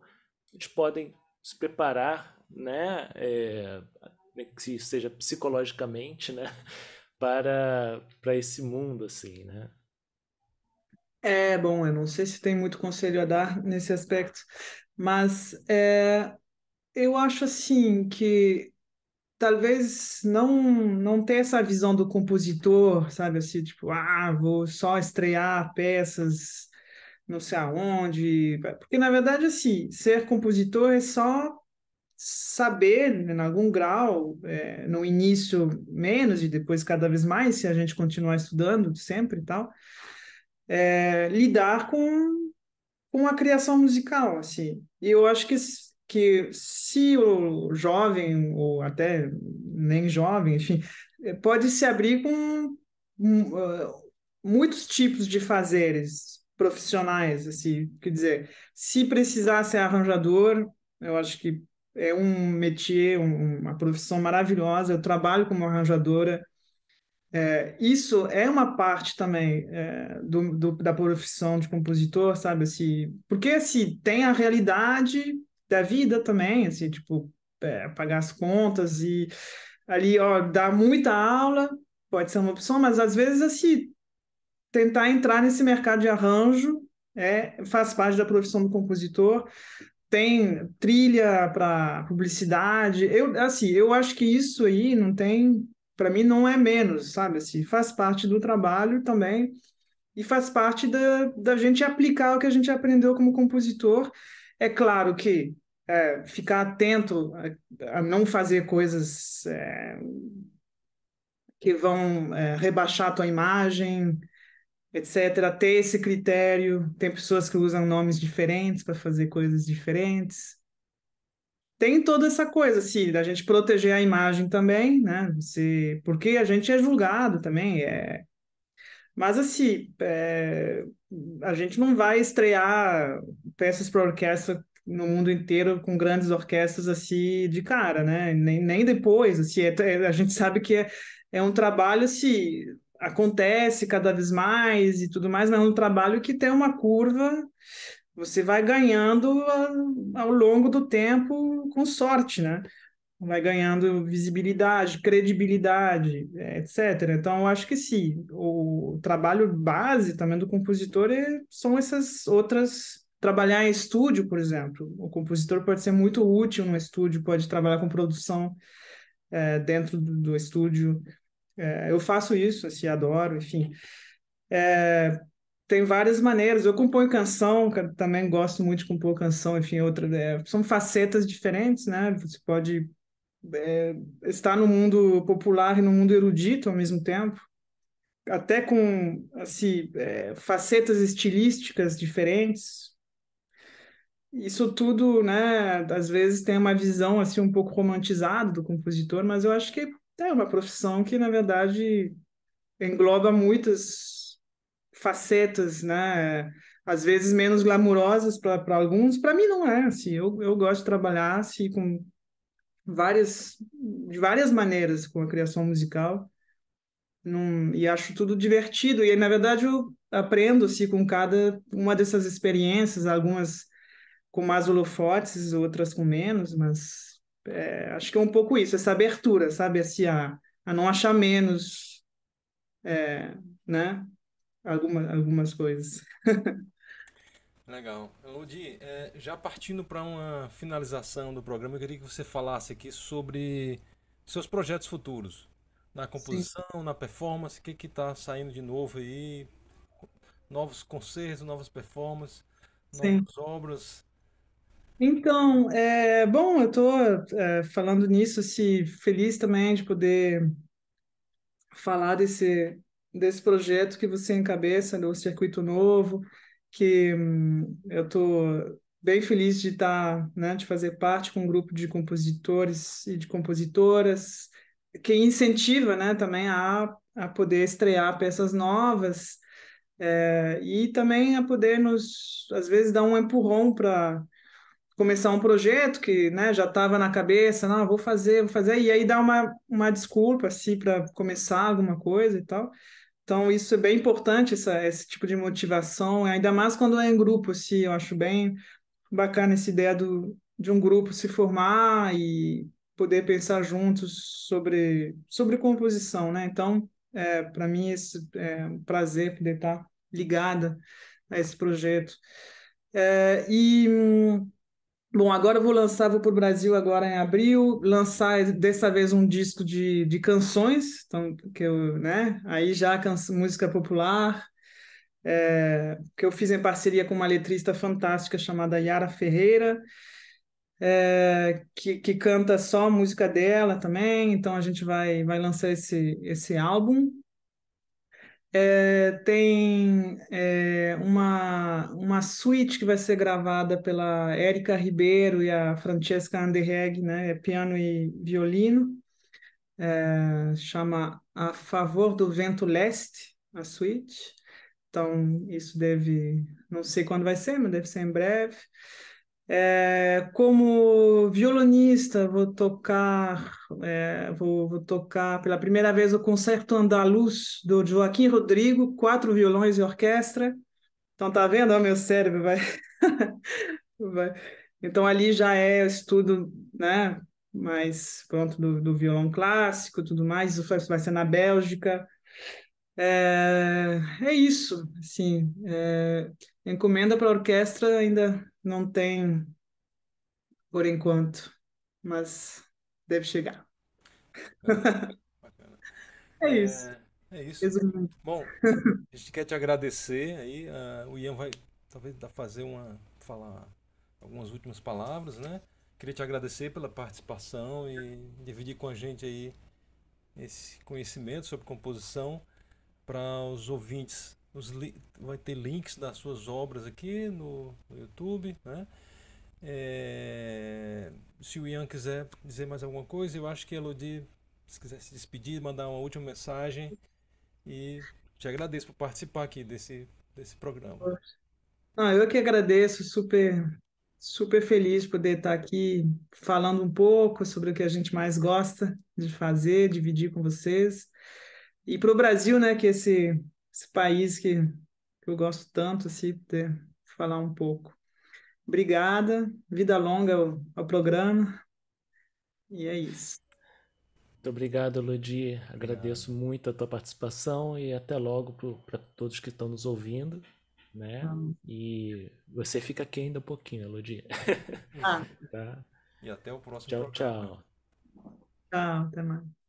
eles podem se preparar, né, é, que seja psicologicamente, né, para, para esse mundo, assim, né. É, bom, eu não sei se tem muito conselho a dar nesse aspecto, mas é, eu acho assim que talvez não não ter essa visão do compositor, sabe assim, tipo, ah, vou só estrear peças não sei aonde. Porque, na verdade, assim, ser compositor é só saber, né, em algum grau, é, no início menos e depois cada vez mais, se a gente continuar estudando sempre e tal, é, lidar com, com a criação musical, assim. E eu acho que, que se o jovem, ou até nem jovem, enfim, pode se abrir com um, uh, muitos tipos de fazeres, profissionais, assim, quer dizer, se precisar ser arranjador, eu acho que é um métier, um, uma profissão maravilhosa, eu trabalho como arranjadora, é, isso é uma parte também é, do, do, da profissão de compositor, sabe, assim, porque, assim, tem a realidade da vida também, assim, tipo, é, pagar as contas e ali, ó, dar muita aula, pode ser uma opção, mas às vezes, assim, tentar entrar nesse mercado de arranjo é, faz parte da profissão do compositor. Tem trilha para publicidade. Eu, assim, eu acho que isso aí não tem, para mim, não é menos, sabe? Assim, faz parte do trabalho também e faz parte da, da gente aplicar o que a gente aprendeu como compositor. É claro que é, ficar atento a, a, não fazer coisas é, que vão é, rebaixar a tua imagem, etc. Ter esse critério. Tem pessoas que usam nomes diferentes para fazer coisas diferentes. Tem toda essa coisa, assim, da gente proteger a imagem também, né? Você, porque a gente é julgado também, é. Mas assim, é... a gente não vai estrear peças para orquestra no mundo inteiro com grandes orquestras assim de cara, né? Nem, nem depois, assim, é, é a gente sabe que é, é um trabalho assim acontece cada vez mais e tudo mais, mas é um trabalho que tem uma curva, você vai ganhando ao longo do tempo com sorte, né? Vai ganhando visibilidade, credibilidade, etc. Então, eu acho que sim, o trabalho base também do compositor é, são essas outras trabalhar em estúdio, por exemplo. O compositor pode ser muito útil no estúdio, pode trabalhar com produção é, dentro do, do estúdio. É, eu faço isso, assim, adoro, enfim. É, tem várias maneiras. Eu componho canção, também gosto muito de compor canção, enfim, outra. É, são facetas diferentes, né? Você pode é, estar no mundo popular e no mundo erudito ao mesmo tempo, até com assim, é, facetas estilísticas diferentes. Isso tudo, né? Às vezes tem uma visão assim um pouco romantizada do compositor, mas eu acho que é uma profissão que na verdade engloba muitas facetas, né? Às vezes menos glamurosas para alguns, para mim não é assim. Eu, eu gosto de trabalhar assim com várias de várias maneiras com a criação musical. Num, e acho tudo divertido e na verdade eu aprendo assim com cada uma dessas experiências, algumas com mais holofotes, outras com menos, mas é, acho que é um pouco isso, essa abertura, sabe, assim, a, a não achar menos, é, né? alguma, algumas coisas. Legal. Ludi, é, já partindo para uma finalização do programa, eu queria que você falasse aqui sobre seus projetos futuros. Na composição, Sim. na performance, o que está saindo de novo aí? Novos concertos, novas performances, novas Sim. obras. Então, é, bom, eu estou é, falando nisso, se feliz também de poder falar desse, desse projeto que você encabeça, do Circuito Novo, que hum, eu estou bem feliz de estar, tá, né, de fazer parte com um grupo de compositores e de compositoras que incentiva, né, também a, a poder estrear peças novas é, e também a poder nos, às vezes, dar um empurrão para começar um projeto que né, já estava na cabeça, não, vou fazer, vou fazer, e aí dar uma, uma desculpa assim, para começar alguma coisa e tal. Então, isso é bem importante, essa, esse tipo de motivação, ainda mais quando é em grupo, assim, eu acho bem bacana essa ideia do, de um grupo se formar e poder pensar juntos sobre, sobre composição, né? Então, é, para mim, esse é um prazer poder estar ligada a esse projeto. É, e Bom, agora eu vou lançar, vou para o Brasil agora em abril, lançar dessa vez um disco de, de canções, então, que eu, né, aí já música popular, é, que eu fiz em parceria com uma letrista fantástica chamada Yara Ferreira, é, que, que canta só música dela também, então a gente vai, vai lançar esse, esse álbum, é, tem é, uma, uma suíte que vai ser gravada pela Érica Ribeiro e a Francesca Anderreg, né? É piano e violino. É, chama A Favor do Vento Leste, a suíte. Então, isso deve, não sei quando vai ser, mas deve ser em breve. É, como violonista, vou tocar, é, vou, vou, tocar pela primeira vez o Concerto Andaluz do Joaquim Rodrigo, quatro violões e orquestra. Então tá vendo? o meu cérebro vai... vai. Então ali já é estudo, né? Mais pronto do, do violão clássico, tudo mais. Isso vai ser na Bélgica. É, é isso, assim. É, encomenda para a orquestra ainda não tem por enquanto, mas deve chegar. Bacana. Bacana. É isso. É, é isso. Resumindo. Bom, a gente quer te agradecer aí. Uh, o Ian vai talvez fazer uma falar algumas últimas palavras, né? Queria te agradecer pela participação e dividir com a gente aí esse conhecimento sobre composição para os ouvintes os vai ter links das suas obras aqui no, no YouTube, né? É, se o Ian quiser dizer mais alguma coisa, eu acho que Elodie, se quiser se despedir, mandar uma última mensagem e te agradeço por participar aqui desse, desse programa. Ah, eu que agradeço, super super feliz de poder estar aqui falando um pouco sobre o que a gente mais gosta de fazer, dividir com vocês. E para o Brasil, né, que esse esse país que, que eu gosto tanto, assim, poder falar um pouco. Obrigada, vida longa ao, ao programa. E é isso. Muito obrigado, Ludi. Agradeço muito a tua participação e até logo para todos que estão nos ouvindo. né? E você fica aqui ainda um pouquinho, Elodie. Ah. tá? E até o próximo Tchau, programa. tchau. Tchau, até mais.